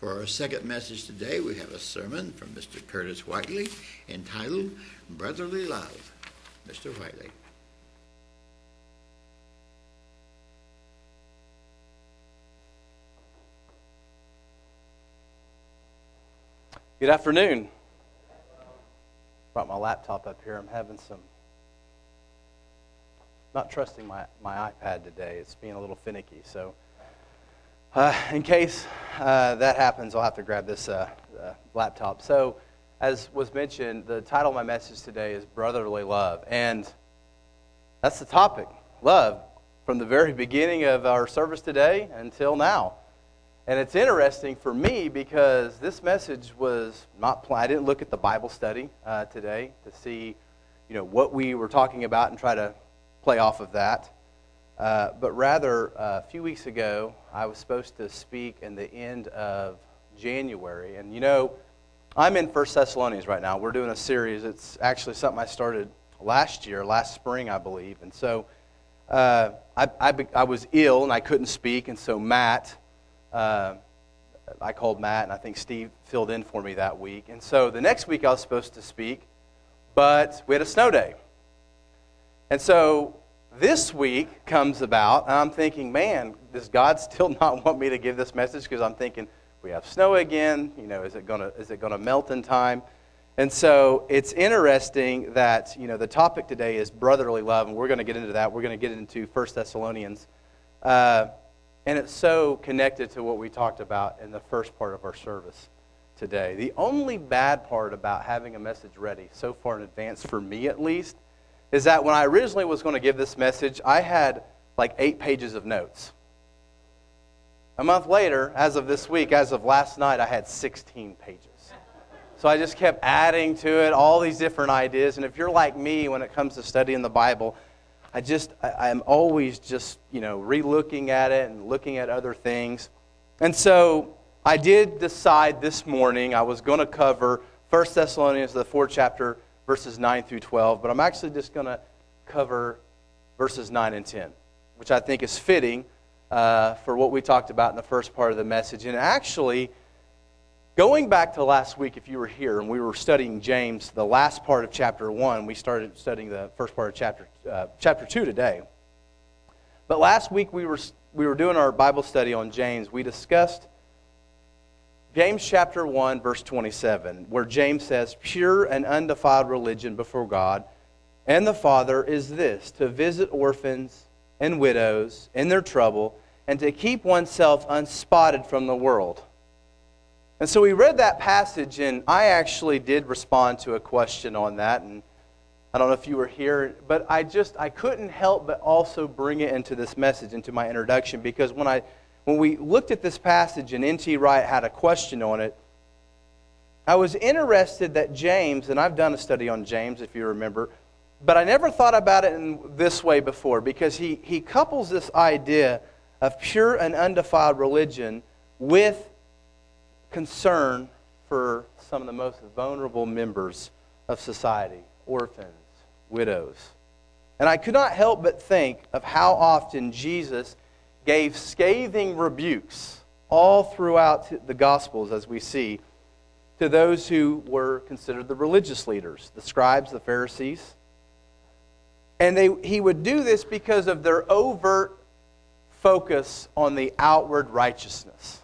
For our second message today, we have a sermon from Mr. Curtis Whiteley entitled Brotherly Love. Mr. Whiteley. Good afternoon. Brought my laptop up here. I'm having some. Not trusting my, my iPad today. It's being a little finicky. So, uh, in case uh, that happens, I'll have to grab this uh, uh laptop. So, as was mentioned, the title of my message today is Brotherly Love. And that's the topic love from the very beginning of our service today until now. And it's interesting for me because this message was not planned. I didn't look at the Bible study uh, today to see, you know, what we were talking about and try to play off of that. Uh, but rather, uh, a few weeks ago, I was supposed to speak in the end of January. And you know, I'm in First Thessalonians right now. We're doing a series. It's actually something I started last year, last spring, I believe. And so uh, I, I, I was ill and I couldn't speak. And so Matt uh, I called Matt, and I think Steve filled in for me that week. And so the next week I was supposed to speak, but we had a snow day. And so this week comes about, and I'm thinking, man, does God still not want me to give this message? Because I'm thinking, we have snow again. You know, is it gonna is it gonna melt in time? And so it's interesting that you know the topic today is brotherly love, and we're going to get into that. We're going to get into First Thessalonians. Uh, and it's so connected to what we talked about in the first part of our service today. The only bad part about having a message ready so far in advance, for me at least, is that when I originally was going to give this message, I had like eight pages of notes. A month later, as of this week, as of last night, I had 16 pages. So I just kept adding to it all these different ideas. And if you're like me when it comes to studying the Bible, I just, I, am always just, you know, relooking at it and looking at other things. And so I did decide this morning I was going to cover 1 Thessalonians, the fourth chapter, verses 9 through 12, but I'm actually just going to cover verses 9 and 10, which I think is fitting uh, for what we talked about in the first part of the message. And actually, Going back to last week, if you were here and we were studying James, the last part of chapter 1, we started studying the first part of chapter, uh, chapter 2 today. But last week we were, we were doing our Bible study on James. We discussed James chapter 1, verse 27, where James says, Pure and undefiled religion before God and the Father is this to visit orphans and widows in their trouble and to keep oneself unspotted from the world. And so we read that passage, and I actually did respond to a question on that. And I don't know if you were here, but I just I couldn't help but also bring it into this message, into my introduction, because when I when we looked at this passage and N.T. Wright had a question on it, I was interested that James, and I've done a study on James, if you remember, but I never thought about it in this way before, because he, he couples this idea of pure and undefiled religion with concern for some of the most vulnerable members of society orphans, widows. And I could not help but think of how often Jesus gave scathing rebukes all throughout the Gospels, as we see, to those who were considered the religious leaders, the scribes, the Pharisees. And they, he would do this because of their overt focus on the outward righteousness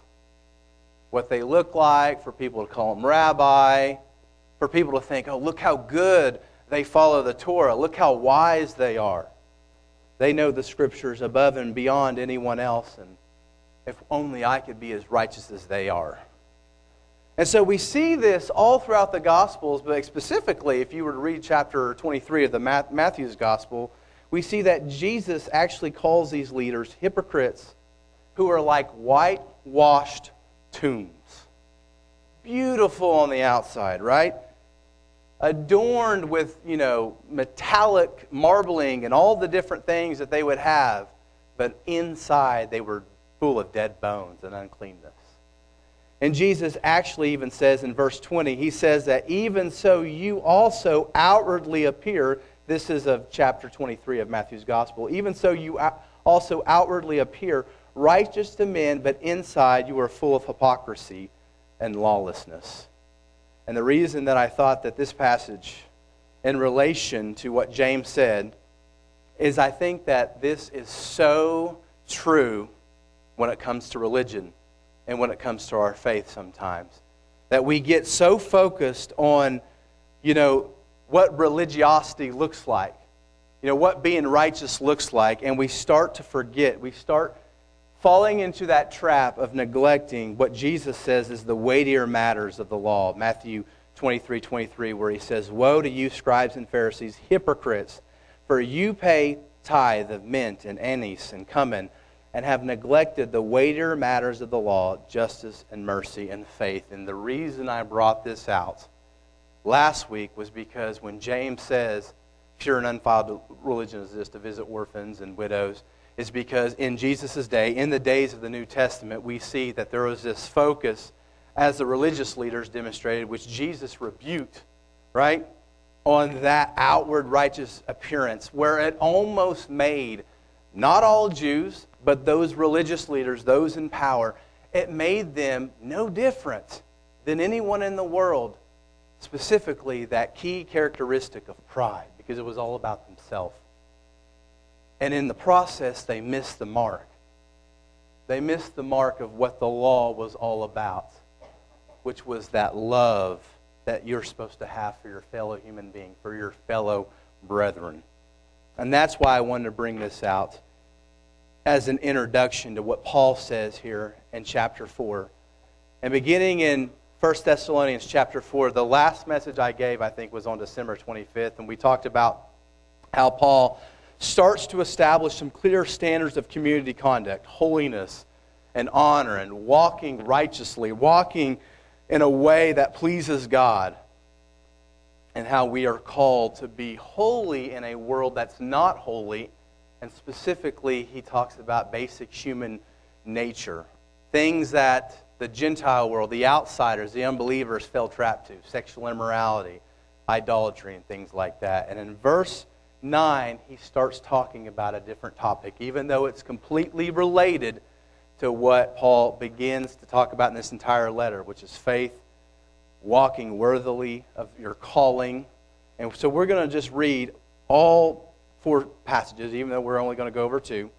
what they look like, for people to call them rabbi, for people to think, oh, look how good they follow the Torah, look how wise they are. They know the scriptures above and beyond anyone else, and if only I could be as righteous as they are. And so we see this all throughout the Gospels, but specifically, if you were to read chapter 23 of the Matthew's Gospel, we see that Jesus actually calls these leaders hypocrites who are like whitewashed tombs. Beautiful on the outside, right? Adorned with, you know, metallic marbling and all the different things that they would have, but inside they were full of dead bones and uncleanness. And Jesus actually even says in verse 20, he says that even so you also outwardly appear, this is of chapter 23 of Matthew's gospel, even so you also outwardly appear righteous to men, but inside you are full of hypocrisy and lawlessness. And the reason that I thought that this passage, in relation to what James said, is I think that this is so true when it comes to religion and when it comes to our faith sometimes. That we get so focused on, you know, what religiosity looks like, you know, what being righteous looks like, and we start to forget. We start falling into that trap of neglecting what Jesus says is the weightier matters of the law. Matthew 23 23, where he says, Woe to you, scribes and Pharisees, hypocrites, for you pay tithe of mint and anise and cumin and have neglected the weightier matters of the law, justice and mercy and faith. And the reason I brought this out last week was because when James says pure and undefiled religion is this to visit orphans and widows, is because in Jesus' day, in the days of the New Testament, we see that there was this focus, as the religious leaders demonstrated, which Jesus rebuked, right? On that outward righteous appearance, where it almost made not all Jews, but those religious leaders, those in power, it made them no different than anyone in the world, specifically that key characteristic of pride, because it was all about themselves. And in the process, they missed the mark. They missed the mark of what the law was all about, which was that love that you're supposed to have for your fellow human being, for your fellow brethren. And that's why I wanted to bring this out as an introduction to what Paul says here in chapter 4. And beginning in 1 Thessalonians chapter 4, the last message I gave, I think, was on December 25th, and we talked about how Paul starts to establish some clear standards of community conduct, holiness and honor, and walking righteously, walking in a way that pleases God, and how we are called to be holy in a world that's not holy and specifically, he talks about basic human nature. Things that the Gentile world, the outsiders, the unbelievers fell trapped to sexual immorality, idolatry, and things like that. And in verse 9, he starts talking about a different topic, even though it's completely related to what Paul begins to talk about in this entire letter, which is faith, walking worthily of your calling. And so we're going to just read all four passages, even though we're only going to go over two.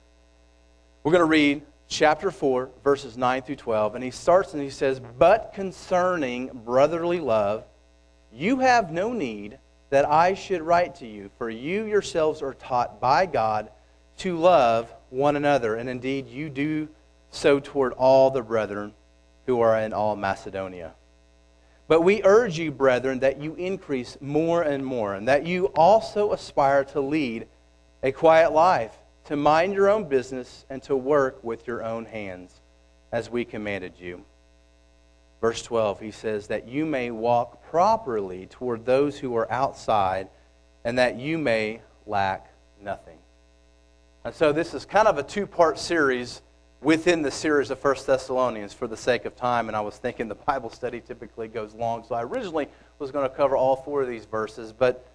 We're going to read chapter 4, verses 9 through 12. And he starts and he says, But concerning brotherly love, you have no need that I should write to you, for you yourselves are taught by God to love one another. And indeed, you do so toward all the brethren who are in all Macedonia. But we urge you, brethren, that you increase more and more, and that you also aspire to lead a quiet life, to mind your own business, and to work with your own hands, as we commanded you. Verse 12, he says, That you may walk properly toward those who are outside, and that you may lack nothing. And so, this is kind of a two part series within the series of First Thessalonians for the sake of time. And I was thinking the Bible study typically goes long, so I originally was going to cover all four of these verses. But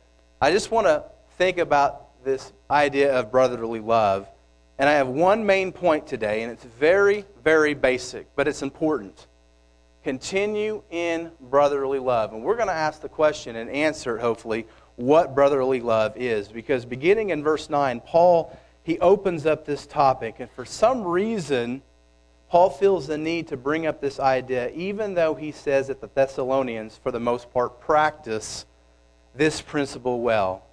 I just want to think about this idea of brotherly love. And I have one main point today, and it's very, very basic, but it's important. Continue in brotherly love. And we're going to ask the question and answer it, hopefully, what brotherly love is. Because beginning in verse 9, Paul, he opens up this topic. And for some reason, Paul feels the need to bring up this idea, even though he says that the Thessalonians, for the most part, practice this principle well.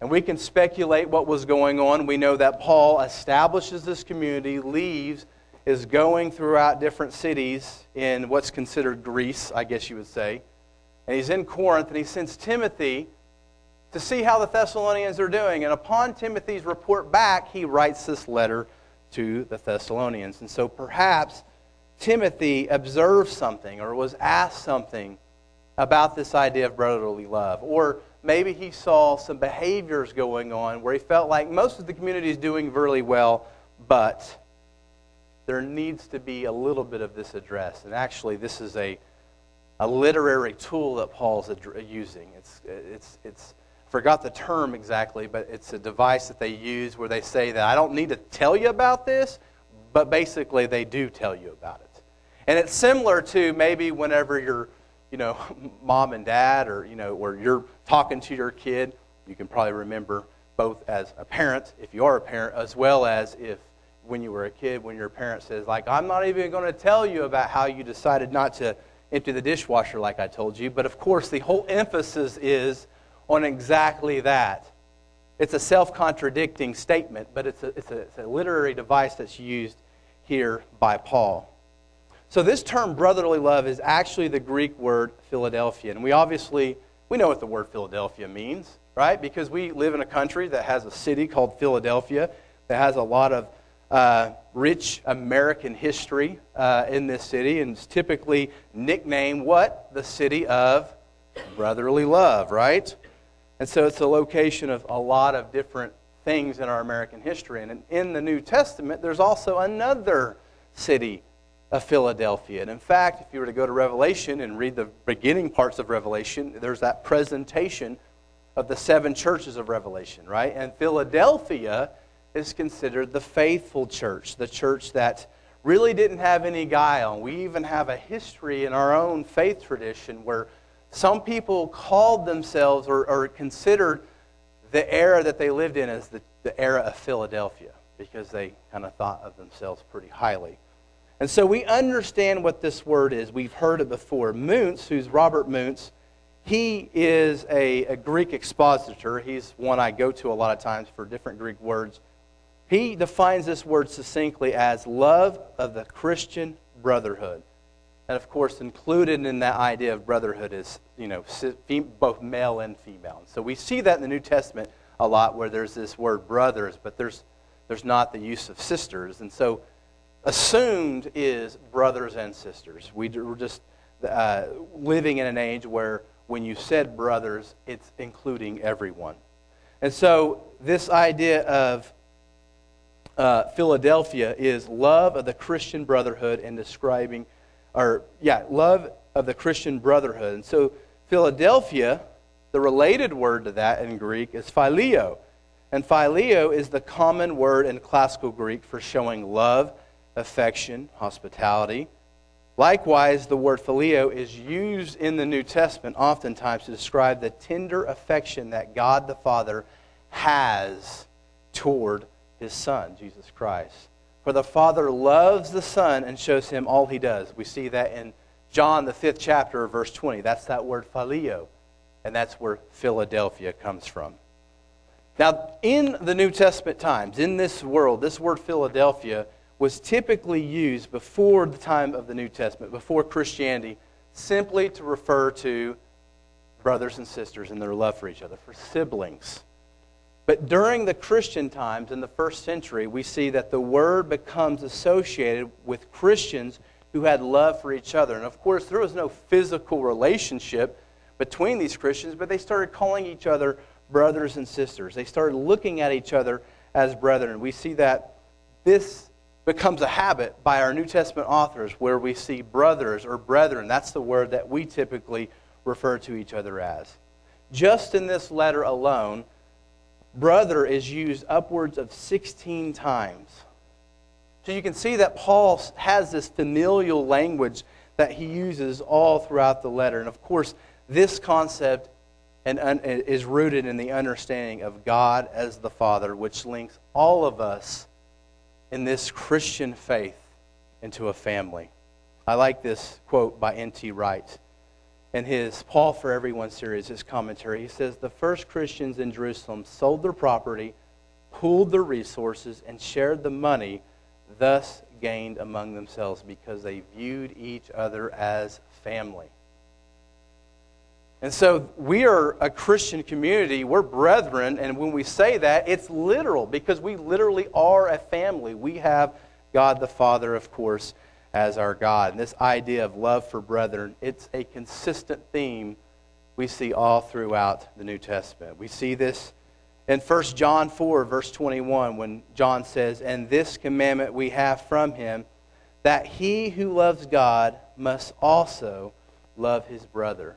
And we can speculate what was going on. We know that Paul establishes this community, leaves, is going throughout different cities in what's considered Greece, I guess you would say. And he's in Corinth, and he sends Timothy to see how the Thessalonians are doing. And upon Timothy's report back, he writes this letter to the Thessalonians. And so perhaps Timothy observed something or was asked something about this idea of brotherly love. Or maybe he saw some behaviors going on where he felt like most of the community is doing really well, but there needs to be a little bit of this address. And actually, this is a, a literary tool that Paul's using. It's, it's, it's, forgot the term exactly, but it's a device that they use where they say that I don't need to tell you about this, but basically they do tell you about it. And it's similar to maybe whenever you're, you know, mom and dad or, you know, or you're talking to your kid, you can probably remember both as a parent, if you are a parent, as well as if when you were a kid, when your parent says, like, I'm not even going to tell you about how you decided not to empty the dishwasher like I told you. But of course, the whole emphasis is on exactly that. It's a self contradicting statement, but it's a, it's, a, it's a literary device that's used here by Paul. So this term brotherly love is actually the Greek word Philadelphia. And we obviously we know what the word Philadelphia means, right? Because we live in a country that has a city called Philadelphia that has a lot of uh, rich American history uh, in this city and is typically nicknamed what? The city of brotherly love, right? And so it's a location of a lot of different things in our American history. And in the New Testament, there's also another city of Philadelphia. And in fact, if you were to go to Revelation and read the beginning parts of Revelation, there's that presentation of the seven churches of Revelation, right? And Philadelphia is considered the faithful church, the church that really didn't have any guile. We even have a history in our own faith tradition where some people called themselves or, or considered the era that they lived in as the, the era of Philadelphia because they kind of thought of themselves pretty highly. And so we understand what this word is. We've heard it before. Mounce, who's Robert Mounce, he is a, a Greek expositor. He's one I go to a lot of times for different Greek words. He defines this word succinctly as love of the Christian brotherhood. And of course, included in that idea of brotherhood is, you know, both male and female. So we see that in the New Testament a lot where there's this word brothers, but there's, there's not the use of sisters. And so assumed is brothers and sisters. We, are just uh, living in an age where when you said brothers, it's including everyone. And so this idea of uh, Philadelphia is love of the Christian brotherhood and describing, or yeah, love of the Christian brotherhood. And so Philadelphia, the related word to that in Greek is phileo. And phileo is the common word in classical Greek for showing love, affection, hospitality. Likewise, the word phileo is used in the New Testament oftentimes to describe the tender affection that God the Father has toward his Son, Jesus Christ. For the Father loves the Son and shows him all he does. We see that in John, the fifth chapter, verse 20. That's that word phileo, and that's where Philadelphia comes from. Now, in the New Testament times, in this world, this word Philadelphia was typically used before the time of the New Testament, before Christianity, simply to refer to brothers and sisters and their love for each other, for siblings. But during the Christian times in the first century, we see that the word becomes associated with Christians who had love for each other. And of course, there was no physical relationship between these Christians, but they started calling each other brothers and sisters. They started looking at each other as brethren. We see that this becomes a habit by our New Testament authors where we see brothers or brethren. That's the word that we typically refer to each other as. Just in this letter alone, brother is used upwards of 16 times. So you can see that Paul has this familial language that he uses all throughout the letter. And of course, this concept is rooted in the understanding of God as the Father, which links all of us in this Christian faith into a family. I like this quote by N.T. Wright in his Paul for Everyone series, his commentary, he says the first Christians in Jerusalem sold their property, pooled their resources, and shared the money, thus gained among themselves because they viewed each other as family. And so we are a Christian community. We're brethren. And when we say that, it's literal because we literally are a family. We have God the Father, of course, as our God. And this idea of love for brethren, it's a consistent theme we see all throughout the New Testament. We see this in 1 John 4, verse 21, when John says, And this commandment we have from him, that he who loves God must also love his brother.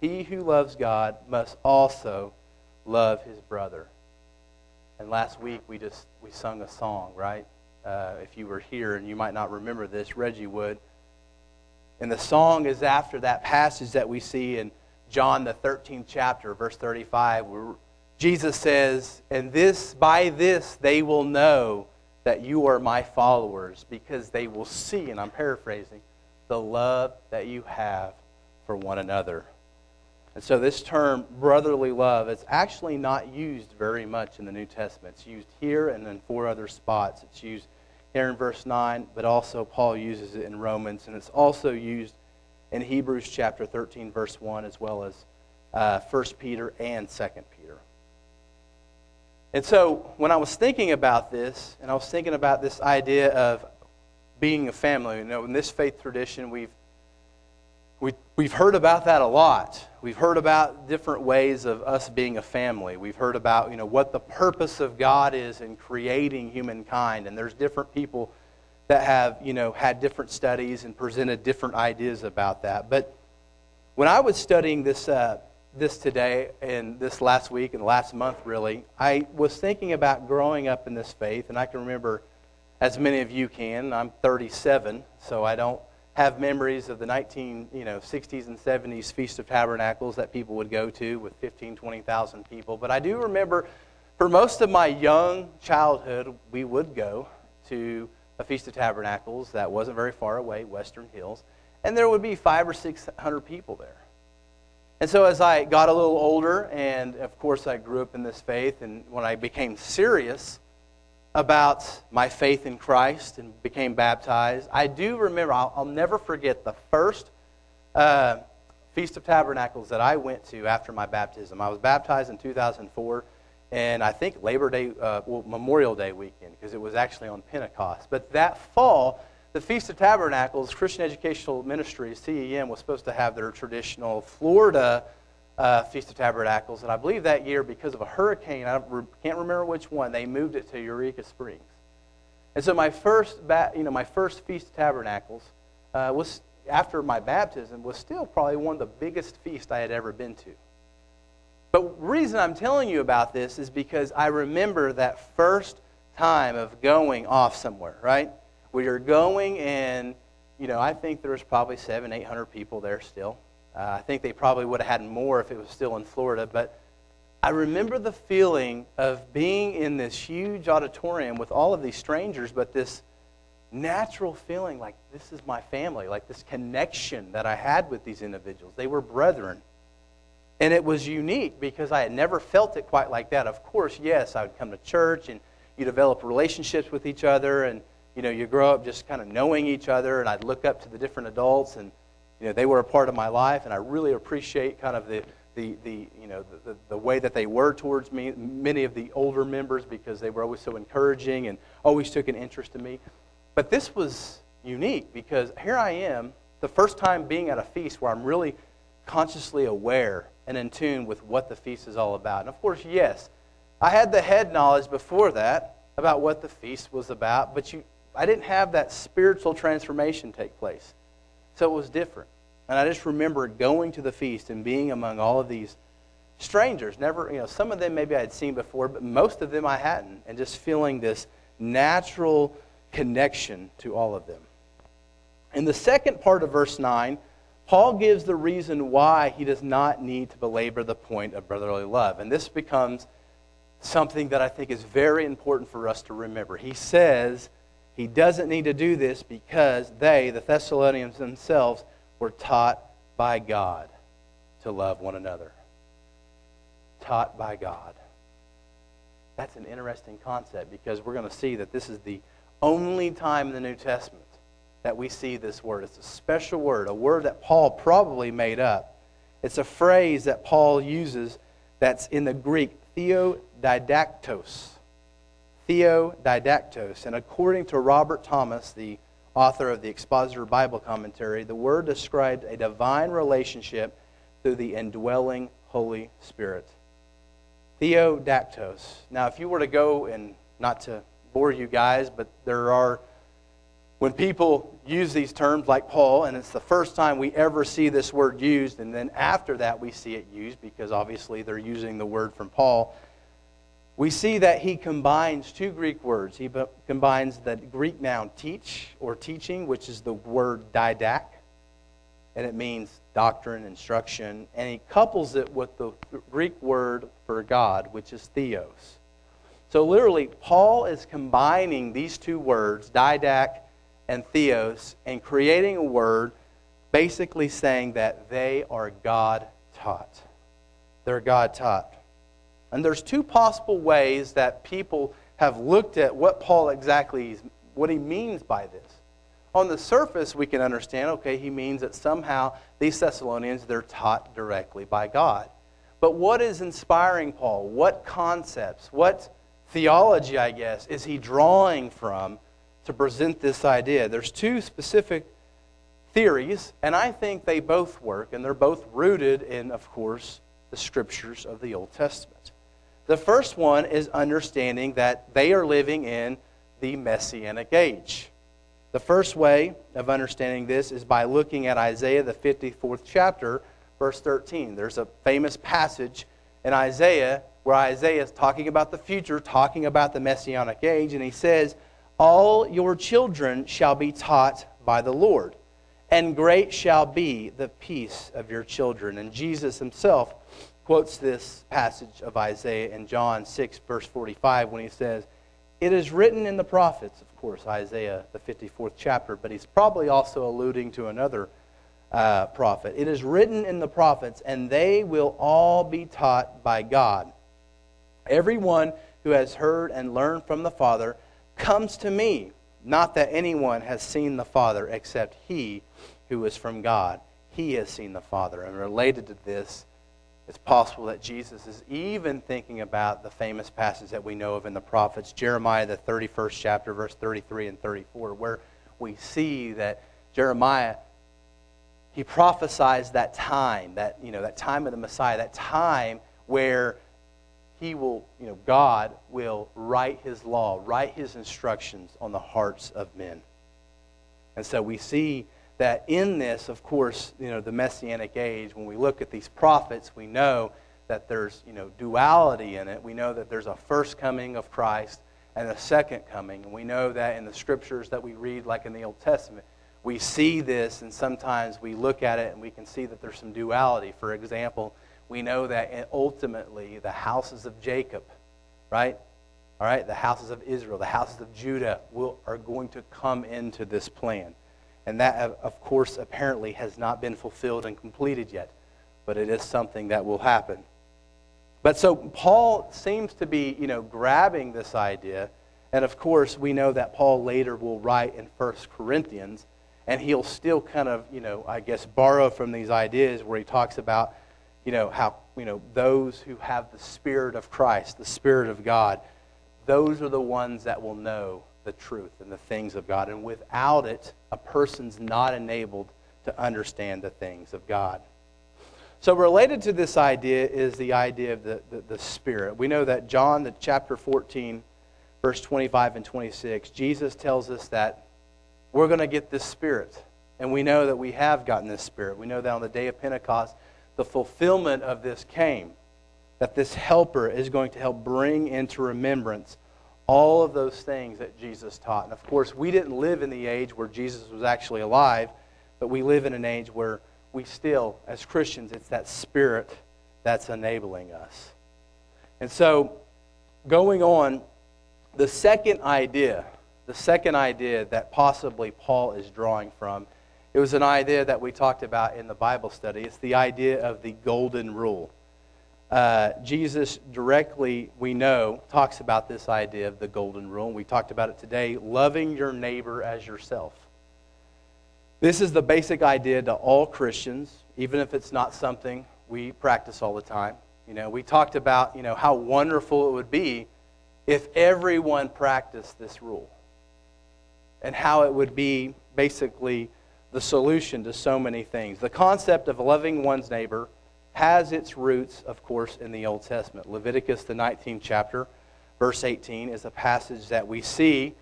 He who loves God must also love his brother. And last week we just we sung a song, right? Uh, if you were here, and you might not remember this, Reggie would. And the song is after that passage that we see in John, the 13th chapter, verse 35, where Jesus says, And this, by this, they will know that you are my followers, because they will see, and I'm paraphrasing, the love that you have for one another. And so, this term, brotherly love, is actually not used very much in the New Testament. It's used here and in four other spots. It's used here in verse 9, but also Paul uses it in Romans, and it's also used in Hebrews chapter 13, verse 1, as well as uh, 1 Peter and 2 Peter. And so, when I was thinking about this, and I was thinking about this idea of being a family, you know, in this faith tradition, we've we, we've heard about that a lot. We've heard about different ways of us being a family. We've heard about you know, what the purpose of God is in creating humankind. And there's different people that have you know, had different studies and presented different ideas about that. But when I was studying this, uh, this today and this last week and last month, really, I was thinking about growing up in this faith. And I can remember, as many of you can, I'm 37, so I don't have memories of the 19, you know, 60s and 70s Feast of Tabernacles that people would go to with 15, 20,000 people. But I do remember for most of my young childhood, we would go to a Feast of Tabernacles that wasn't very far away, Western Hills, and there would be five or 600 people there. And so as I got a little older, and of course I grew up in this faith, and when I became serious, about my faith in Christ and became baptized, I do remember, I'll, I'll never forget the first uh, Feast of Tabernacles that I went to after my baptism. I was baptized in 2004, and I think Labor Day, uh, well, Memorial Day weekend, because it was actually on Pentecost. But that fall, the Feast of Tabernacles, Christian Educational Ministries, CEM, was supposed to have their traditional Florida uh, Feast of Tabernacles. And I believe that year, because of a hurricane, I can't remember which one, they moved it to Eureka Springs. And so my first, you know, my first Feast of Tabernacles uh, was after my baptism was still probably one of the biggest feasts I had ever been to. But the reason I'm telling you about this is because I remember that first time of going off somewhere, right? We you're going and, you know, I think there was probably seven, eight hundred people there still. Uh, I think they probably would have had more if it was still in Florida. But I remember the feeling of being in this huge auditorium with all of these strangers, but this natural feeling like this is my family, like this connection that I had with these individuals. They were brethren. And it was unique because I had never felt it quite like that. Of course, yes, I would come to church and you develop relationships with each other and you know, you grow up just kind of knowing each other and I'd look up to the different adults and you know, they were a part of my life, and I really appreciate kind of the, the, the, you know, the, the way that they were towards me, many of the older members, because they were always so encouraging and always took an interest in me. But this was unique because here I am, the first time being at a feast where I'm really consciously aware and in tune with what the feast is all about. And of course, yes, I had the head knowledge before that about what the feast was about, but you, I didn't have that spiritual transformation take place. So it was different. And I just remember going to the feast and being among all of these strangers. Never, you know, some of them maybe I had seen before, but most of them I hadn't. And just feeling this natural connection to all of them. In the second part of verse 9, Paul gives the reason why he does not need to belabor the point of brotherly love. And this becomes something that I think is very important for us to remember. He says he doesn't need to do this because they, the Thessalonians themselves, were taught by God to love one another. Taught by God. That's an interesting concept because we're going to see that this is the only time in the New Testament that we see this word. It's a special word, a word that Paul probably made up. It's a phrase that Paul uses that's in the Greek, theodidactos. Theodidactos. And according to Robert Thomas, the author of the Expositor Bible Commentary, the word described a divine relationship through the indwelling Holy Spirit. Theodactos. Now, if you were to go, and not to bore you guys, but there are, when people use these terms like Paul, and it's the first time we ever see this word used, and then after that we see it used because obviously they're using the word from Paul. We see that he combines two Greek words. He combines the Greek noun teach or teaching, which is the word didac, and it means doctrine, instruction, and he couples it with the Greek word for God, which is theos. So literally, Paul is combining these two words, didac and theos, and creating a word basically saying that they are God taught. They're God taught. And there's two possible ways that people have looked at what Paul exactly is, what he means by this. On the surface, we can understand, okay, he means that somehow these Thessalonians they're taught directly by God. But what is inspiring Paul? What concepts, what theology, I guess, is he drawing from to present this idea? There's two specific theories, and I think they both work, and they're both rooted in, of course, the scriptures of the Old Testament. The first one is understanding that they are living in the Messianic age. The first way of understanding this is by looking at Isaiah, the 54th chapter, verse 13. There's a famous passage in Isaiah where Isaiah is talking about the future, talking about the Messianic age, and he says, All your children shall be taught by the Lord and great shall be the peace of your children. And Jesus himself quotes this passage of Isaiah in John 6, verse 45, when he says, It is written in the prophets, of course, Isaiah, the 54th chapter, but he's probably also alluding to another uh, prophet. It is written in the prophets, and they will all be taught by God. Everyone who has heard and learned from the Father comes to me. Not that anyone has seen the Father except he who is from God. He has seen the Father. And related to this, it's possible that Jesus is even thinking about the famous passage that we know of in the prophets, Jeremiah, the 31st chapter, verse 33 and 34, where we see that Jeremiah, he prophesies that time, that, you know, that time of the Messiah, that time where he will, you know, God will write his law, write his instructions on the hearts of men. And so we see that in this, of course, you know, the messianic age, when we look at these prophets, we know that there's, you know, duality in it. We know that there's a first coming of Christ and a second coming. And we know that in the scriptures that we read, like in the Old Testament, we see this, and sometimes we look at it and we can see that there's some duality. For example, we know that ultimately the houses of Jacob, right? All right, the houses of Israel, the houses of Judah will, are going to come into this plan. And that, of course, apparently has not been fulfilled and completed yet, but it is something that will happen. But so Paul seems to be, you know, grabbing this idea. And of course, we know that Paul later will write in 1 Corinthians, and he'll still kind of, you know, I guess, borrow from these ideas where he talks about you know, how, you know, those who have the Spirit of Christ, the Spirit of God, those are the ones that will know the truth and the things of God. And without it, a person's not enabled to understand the things of God. So, related to this idea is the idea of the, the, the, Spirit. We know that John, the chapter 14, verse 25 and 26, Jesus tells us that we're going to get this Spirit. And we know that we have gotten this Spirit. We know that on the day of Pentecost, the fulfillment of this came. That this helper is going to help bring into remembrance all of those things that Jesus taught. And of course, we didn't live in the age where Jesus was actually alive, but we live in an age where we still, as Christians, it's that spirit that's enabling us. And so, going on, the second idea, the second idea that possibly Paul is drawing from it was an idea that we talked about in the Bible study. It's the idea of the golden rule. Uh, Jesus directly, we know, talks about this idea of the golden rule. We talked about it today loving your neighbor as yourself. This is the basic idea to all Christians, even if it's not something we practice all the time. You know, we talked about, you know, how wonderful it would be if everyone practiced this rule and how it would be basically the solution to so many things. The concept of loving one's neighbor has its roots, of course, in the Old Testament. Leviticus, the 19th chapter, verse 18, is a passage that we see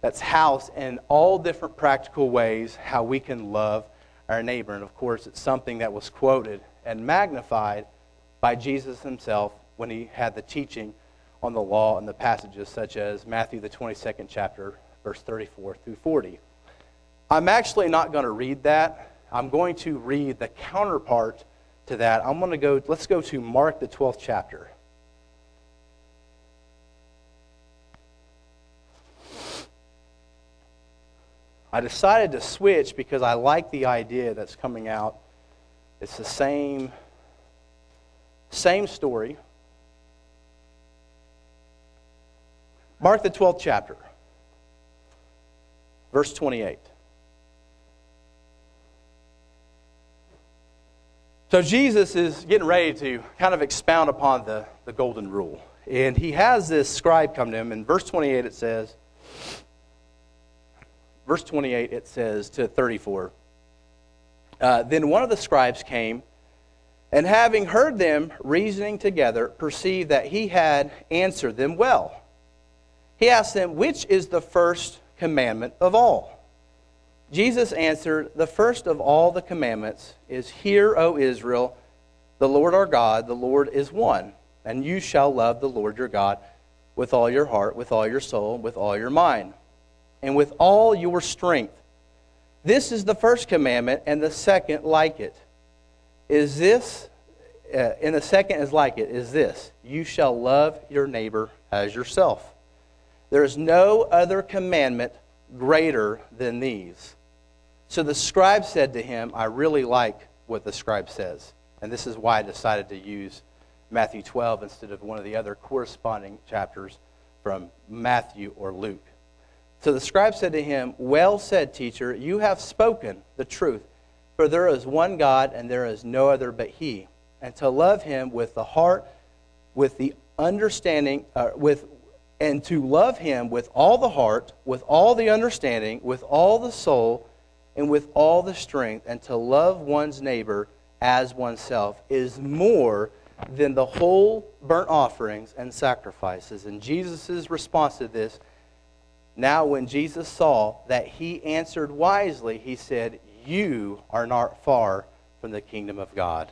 that's housed in all different practical ways how we can love our neighbor. And of course, it's something that was quoted and magnified by Jesus himself when he had the teaching on the law and the passages such as Matthew, the 22nd chapter, verse 34 through 40. I'm actually not going to read that. I'm going to read the counterpart to that. I'm going to go, let's go to Mark, the 12th chapter. I decided to switch because I like the idea that's coming out. It's the same, same story. Mark the 12th chapter, verse 28. So Jesus is getting ready to kind of expound upon the, the golden rule. And he has this scribe come to him. In verse 28, it says, verse 28, it says to 34, uh, Then one of the scribes came, and having heard them reasoning together, perceived that he had answered them well. He asked them, Which is the first commandment of all? Jesus answered, The first of all the commandments is, Hear, O Israel, the Lord our God, the Lord is one, and you shall love the Lord your God with all your heart, with all your soul, with all your mind, and with all your strength. This is the first commandment, and the second like it. Is this, uh, and the second is like it, is this You shall love your neighbor as yourself. There is no other commandment greater than these. So the scribe said to him, I really like what the scribe says. And this is why I decided to use Matthew 12 instead of one of the other corresponding chapters from Matthew or Luke. So the scribe said to him, Well said, teacher, you have spoken the truth. For there is one God, and there is no other but He. And to love Him with the heart, with the understanding, uh, with, and to love Him with all the heart, with all the understanding, with all the soul, and with all the strength, and to love one's neighbor as oneself is more than the whole burnt offerings and sacrifices. And Jesus' response to this now, when Jesus saw that he answered wisely, he said, You are not far from the kingdom of God.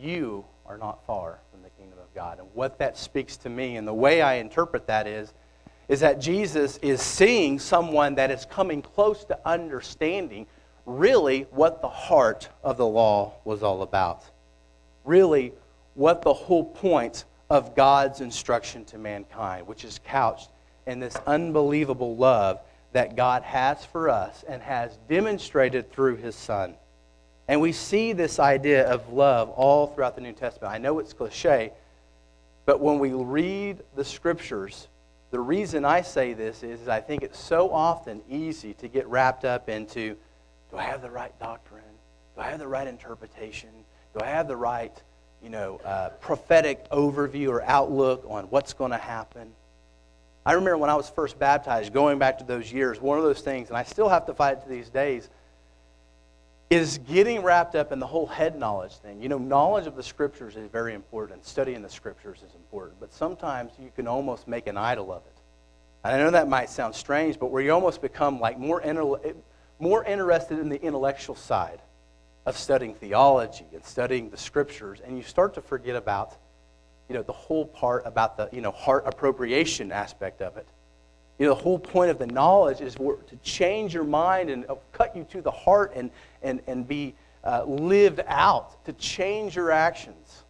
You are not far from the kingdom of God. And what that speaks to me, and the way I interpret that is, is that Jesus is seeing someone that is coming close to understanding really what the heart of the law was all about. Really, what the whole point of God's instruction to mankind, which is couched in this unbelievable love that God has for us and has demonstrated through his Son. And we see this idea of love all throughout the New Testament. I know it's cliche, but when we read the scriptures, the reason I say this is I think it's so often easy to get wrapped up into do I have the right doctrine? Do I have the right interpretation? Do I have the right, you know, uh, prophetic overview or outlook on what's going to happen? I remember when I was first baptized, going back to those years, one of those things, and I still have to fight it to these days, is getting wrapped up in the whole head knowledge thing. You know, knowledge of the scriptures is very important. Studying the scriptures is important. But sometimes you can almost make an idol of it. And I know that might sound strange, but where you almost become like more, inter- more interested in the intellectual side of studying theology and studying the scriptures, and you start to forget about, you know, the whole part about the, you know, heart appropriation aspect of it. You know, the whole point of the knowledge is to change your mind and cut you to the heart and, and, and be uh, lived out, to change your actions.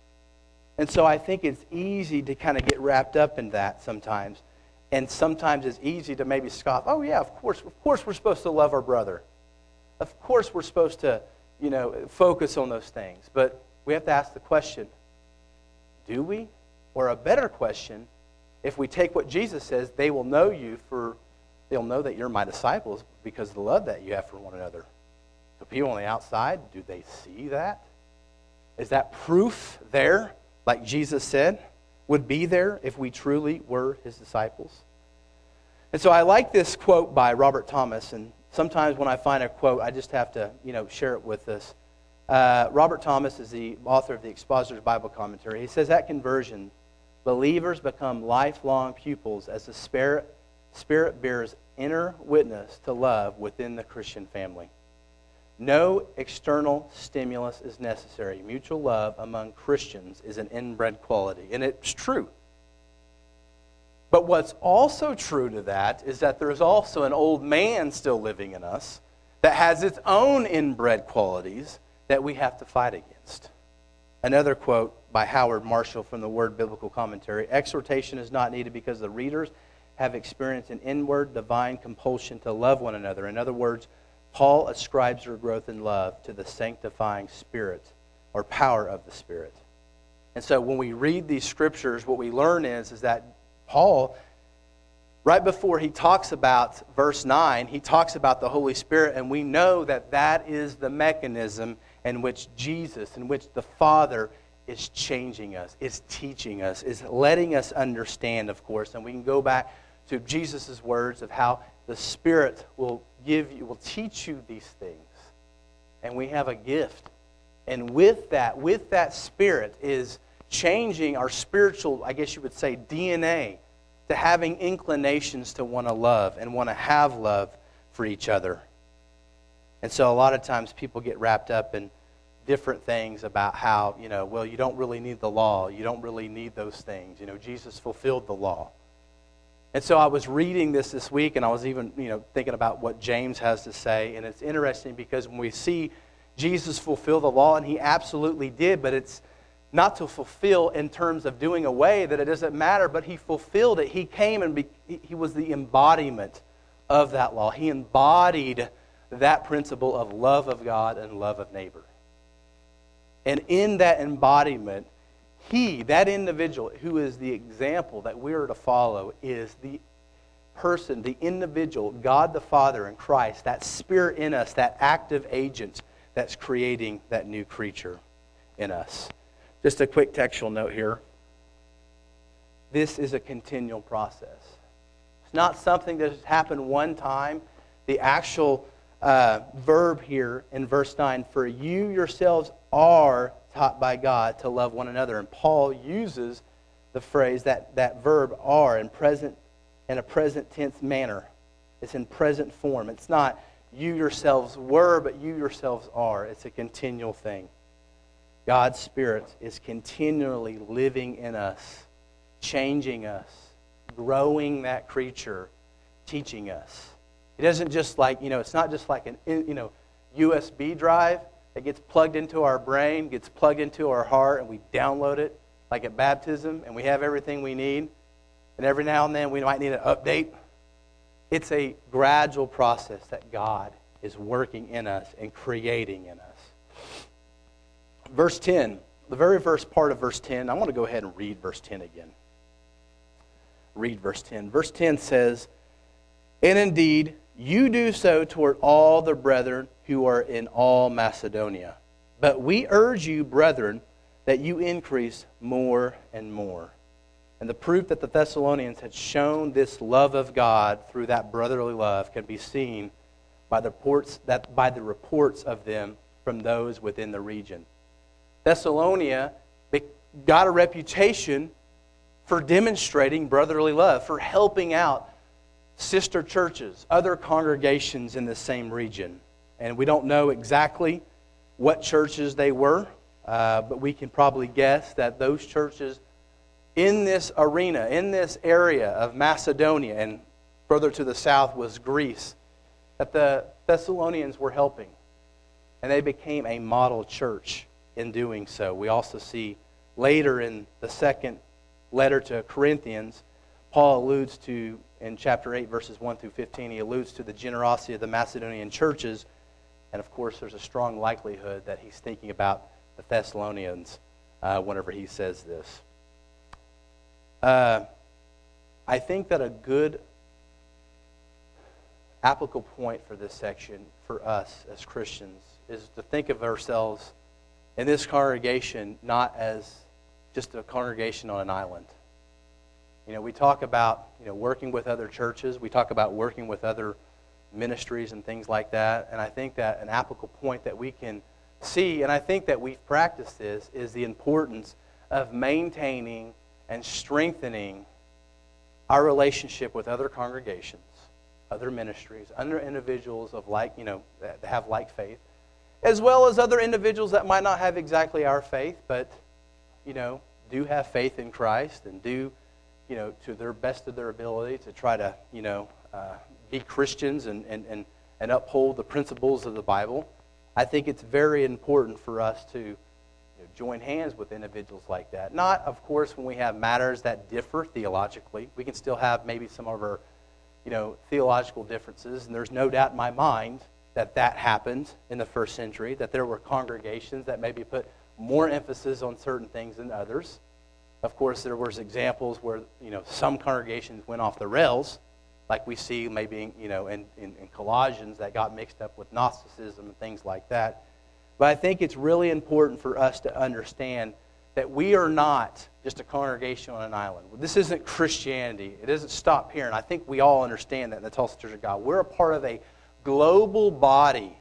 And so I think it's easy to kind of get wrapped up in that sometimes. And sometimes it's easy to maybe scoff, oh, yeah, of course, of course we're supposed to love our brother. Of course we're supposed to, you know, focus on those things. But we have to ask the question do we? Or a better question, if we take what Jesus says, they will know you for, they'll know that you're my disciples because of the love that you have for one another. So people on the outside, do they see that? Is that proof there, like Jesus said, would be there if we truly were his disciples? And so I like this quote by Robert Thomas, and sometimes when I find a quote, I just have to, you know, share it with us. Uh, Robert Thomas is the author of the Expositor's Bible Commentary. He says, At conversion, believers become lifelong pupils as the Spirit, Spirit bears inner witness to love within the Christian family. No external stimulus is necessary. Mutual love among Christians is an inbred quality. And it's true. But what's also true to that is that there's also an old man still living in us that has its own inbred qualities that we have to fight against. Another quote by Howard Marshall from the Word Biblical Commentary Exhortation is not needed because the readers have experienced an inward divine compulsion to love one another. In other words, Paul ascribes their growth in love to the sanctifying spirit or power of the Spirit. And so when we read these scriptures, what we learn is, is that Paul, right before he talks about verse 9, he talks about the Holy Spirit, and we know that that is the mechanism in which Jesus, in which the Father is changing us, is teaching us, is letting us understand, of course. And we can go back to Jesus' words of how the Spirit will give you, will teach you these things. And we have a gift. And with that, with that Spirit is changing our spiritual, I guess you would say, DNA to having inclinations to want to love and want to have love for each other. And so a lot of times people get wrapped up in different things about how, you know, well, you don't really need the law. You don't really need those things. You know, Jesus fulfilled the law. And so I was reading this this week, and I was even, you know, thinking about what James has to say. And it's interesting because when we see Jesus fulfill the law, and he absolutely did, but it's not to fulfill in terms of doing away that it doesn't matter, but he fulfilled it. He came and be, he was the embodiment of that law. He embodied that principle of love of God and love of neighbor. And in that embodiment, he, that individual who is the example that we are to follow, is the person, the individual, God the Father and Christ, that spirit in us, that active agent that's creating that new creature in us. Just a quick textual note here. This is a continual process. It's not something that has happened one time. The actual uh, verb here in verse 9 for you yourselves are taught by God to love one another. And Paul uses the phrase, that, that verb are, in, present, in a present tense manner. It's in present form. It's not you yourselves were, but you yourselves are. It's a continual thing. God's Spirit is continually living in us, changing us, growing that creature, teaching us. It isn't just like, you know, it's not just like an, you know, USB drive that gets plugged into our brain, gets plugged into our heart, and we download it like at baptism, and we have everything we need. And every now and then we might need an update. It's a gradual process that God is working in us and creating in us. Verse 10, the very first part of verse 10, I want to go ahead and read verse 10 again. Read verse 10. Verse 10 says, And indeed, you do so toward all the brethren who are in all Macedonia. But we urge you, brethren, that you increase more and more. And the proof that the Thessalonians had shown this love of God through that brotherly love can be seen by the reports, that, by the reports of them from those within the region. Thessalonica got a reputation for demonstrating brotherly love, for helping out sister churches, other congregations in the same region and we don't know exactly what churches they were, uh, but we can probably guess that those churches in this arena, in this area of Macedonia, and further to the south was Greece, that the Thessalonians were helping. And they became a model church in doing so. We also see later in the second letter to Corinthians, Paul alludes to, in chapter 8, verses 1 through 15, he alludes to the generosity of the Macedonian churches and of course, there's a strong likelihood that he's thinking about the Thessalonians uh, whenever he says this. Uh, I think that a good applicable point for this section for us as Christians is to think of ourselves in this congregation not as just a congregation on an island. You know, we talk about you know working with other churches. We talk about working with other ministries and things like that. And I think that an applicable point that we can see, and I think that we've practiced this, is the importance of maintaining and strengthening our relationship with other congregations, other ministries, other individuals of like, you know, that have like faith, as well as other individuals that might not have exactly our faith, but, you know, do have faith in Christ and do you know, to their best of their ability to try to, you know, uh, be Christians and, and, and, and uphold the principles of the Bible. I think it's very important for us to you know, join hands with individuals like that. Not, of course, when we have matters that differ theologically. We can still have maybe some of our, you know, theological differences, and there's no doubt in my mind that that happened in the first century, that there were congregations that maybe put more emphasis on certain things than others. Of course, there was examples where you know some congregations went off the rails, like we see maybe you know in, in, in Colossians that got mixed up with Gnosticism and things like that. But I think it's really important for us to understand that we are not just a congregation on an island. This isn't Christianity. It doesn't stop here. And I think we all understand that in the Tulsa Church of God. We're a part of a global body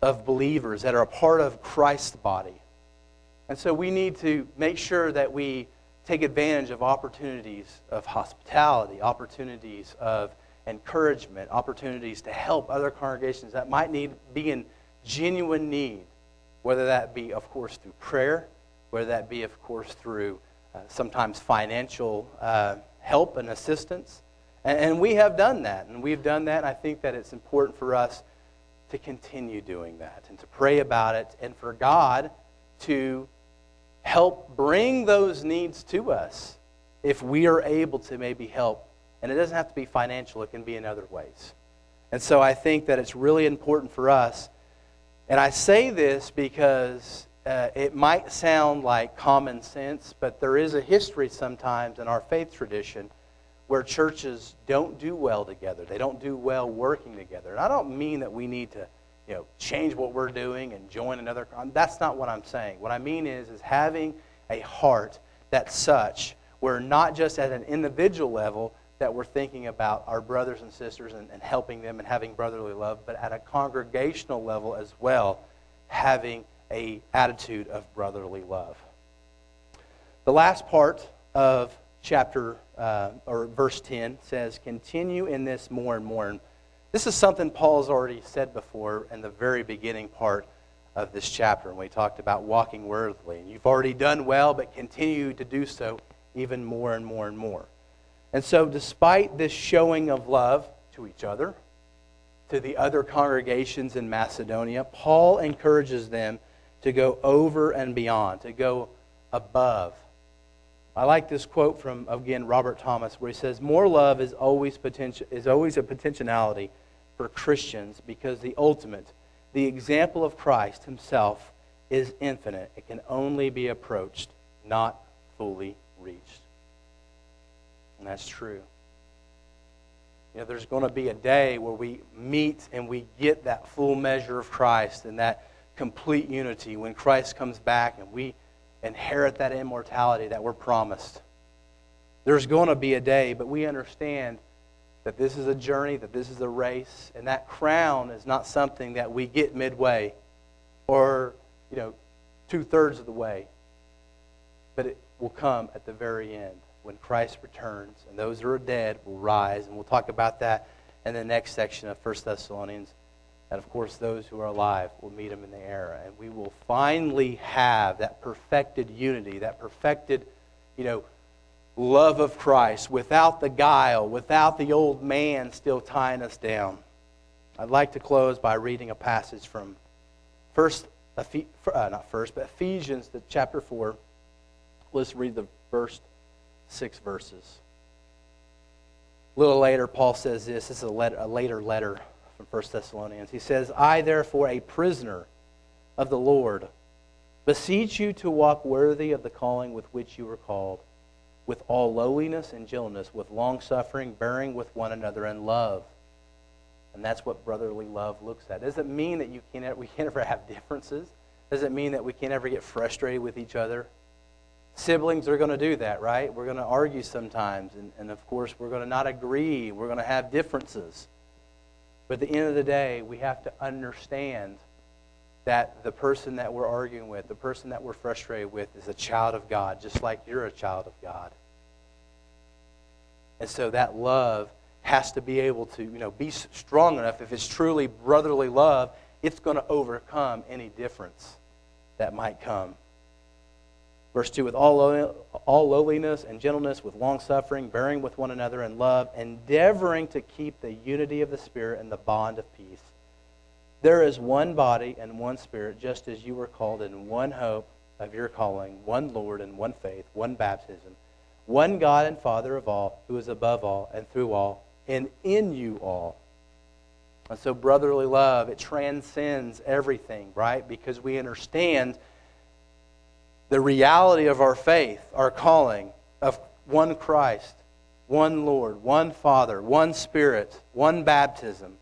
of believers that are a part of Christ's body. And so we need to make sure that we take advantage of opportunities of hospitality, opportunities of encouragement, opportunities to help other congregations that might need be in genuine need, whether that be, of course, through prayer, whether that be, of course, through uh, sometimes financial uh, help and assistance. And, and we have done that, and we've done that. And I think that it's important for us to continue doing that and to pray about it, and for God to help bring those needs to us if we are able to maybe help. And it doesn't have to be financial, it can be in other ways. And so I think that it's really important for us. And I say this because uh, it might sound like common sense, but there is a history sometimes in our faith tradition where churches don't do well together. They don't do well working together. And I don't mean that we need to you know, change what we're doing and join another. That's not what I'm saying. What I mean is, is having a heart that's such where not just at an individual level that we're thinking about our brothers and sisters and, and helping them and having brotherly love, but at a congregational level as well, having a attitude of brotherly love. The last part of chapter uh, or verse 10 says, "Continue in this more and more." And this is something Paul's already said before in the very beginning part of this chapter when we talked about walking worthily. And you've already done well, but continue to do so even more and more and more. And so, despite this showing of love to each other, to the other congregations in Macedonia, Paul encourages them to go over and beyond, to go above. I like this quote from, again, Robert Thomas, where he says, More love is always, potential, is always a potentiality for Christians because the ultimate, the example of Christ himself, is infinite. It can only be approached, not fully reached. And that's true. You know, there's going to be a day where we meet and we get that full measure of Christ and that complete unity when Christ comes back and we inherit that immortality that we're promised. There's going to be a day, but we understand that this is a journey, that this is a race, and that crown is not something that we get midway or, you know, two thirds of the way, but it will come at the very end when Christ returns, and those who are dead will rise, and we'll talk about that in the next section of 1 Thessalonians. And of course, those who are alive will meet him in the air, and we will finally have that perfected unity, that perfected, you know, love of Christ, without the guile, without the old man still tying us down. I'd like to close by reading a passage from first, uh, not first, but Ephesians, chapter four. Let's read the first six verses. A little later, Paul says this. This is a, letter, a later letter from 1 Thessalonians. He says, I, therefore, a prisoner of the Lord, beseech you to walk worthy of the calling with which you were called with all lowliness and gentleness, with long suffering, bearing with one another in love. And that's what brotherly love looks at. Does it mean that you can't, we can't ever have differences? Does it mean that we can't ever get frustrated with each other? Siblings are going to do that, right? We're going to argue sometimes. And, and of course, we're going to not agree. We're going to have differences. But at the end of the day, we have to understand that the person that we're arguing with, the person that we're frustrated with, is a child of God, just like you're a child of God. And so that love has to be able to, you know, be strong enough. If it's truly brotherly love, it's going to overcome any difference that might come. Verse 2 with all, all lowliness and gentleness, with long suffering, bearing with one another in love, endeavoring to keep the unity of the Spirit and the bond of peace. There is one body and one Spirit, just as you were called in one hope of your calling, one Lord and one faith, one baptism, one God and Father of all, who is above all and through all, and in you all. And so, brotherly love, it transcends everything, right? Because we understand the reality of our faith, our calling of one Christ, one Lord, one Father, one Spirit, one baptism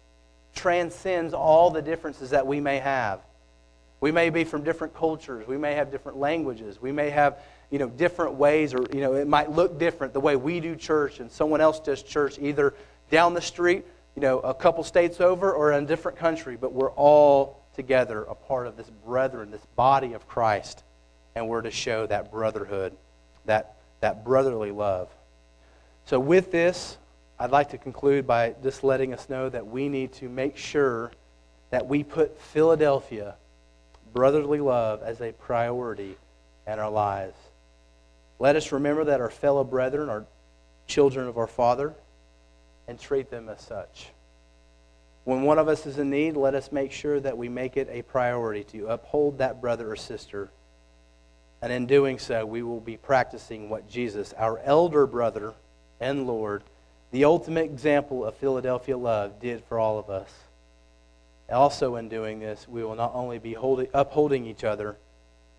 transcends all the differences that we may have. We may be from different cultures, we may have different languages, we may have you know different ways or you know it might look different the way we do church and someone else does church either down the street, you know, a couple states over or in a different country, but we're all together a part of this brethren, this body of Christ and we're to show that brotherhood, that, that brotherly love. So, with this, I'd like to conclude by just letting us know that we need to make sure that we put Philadelphia, brotherly love, as a priority in our lives. Let us remember that our fellow brethren are children of our Father and treat them as such. When one of us is in need, let us make sure that we make it a priority to uphold that brother or sister and in doing so, we will be practicing what Jesus, our elder brother and Lord, the ultimate example of Philadelphia love, did for all of us. Also, in doing this, we will not only be holding, upholding each other,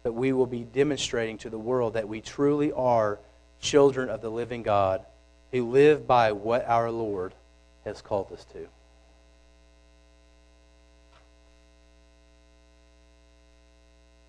but we will be demonstrating to the world that we truly are children of the living God who live by what our Lord has called us to.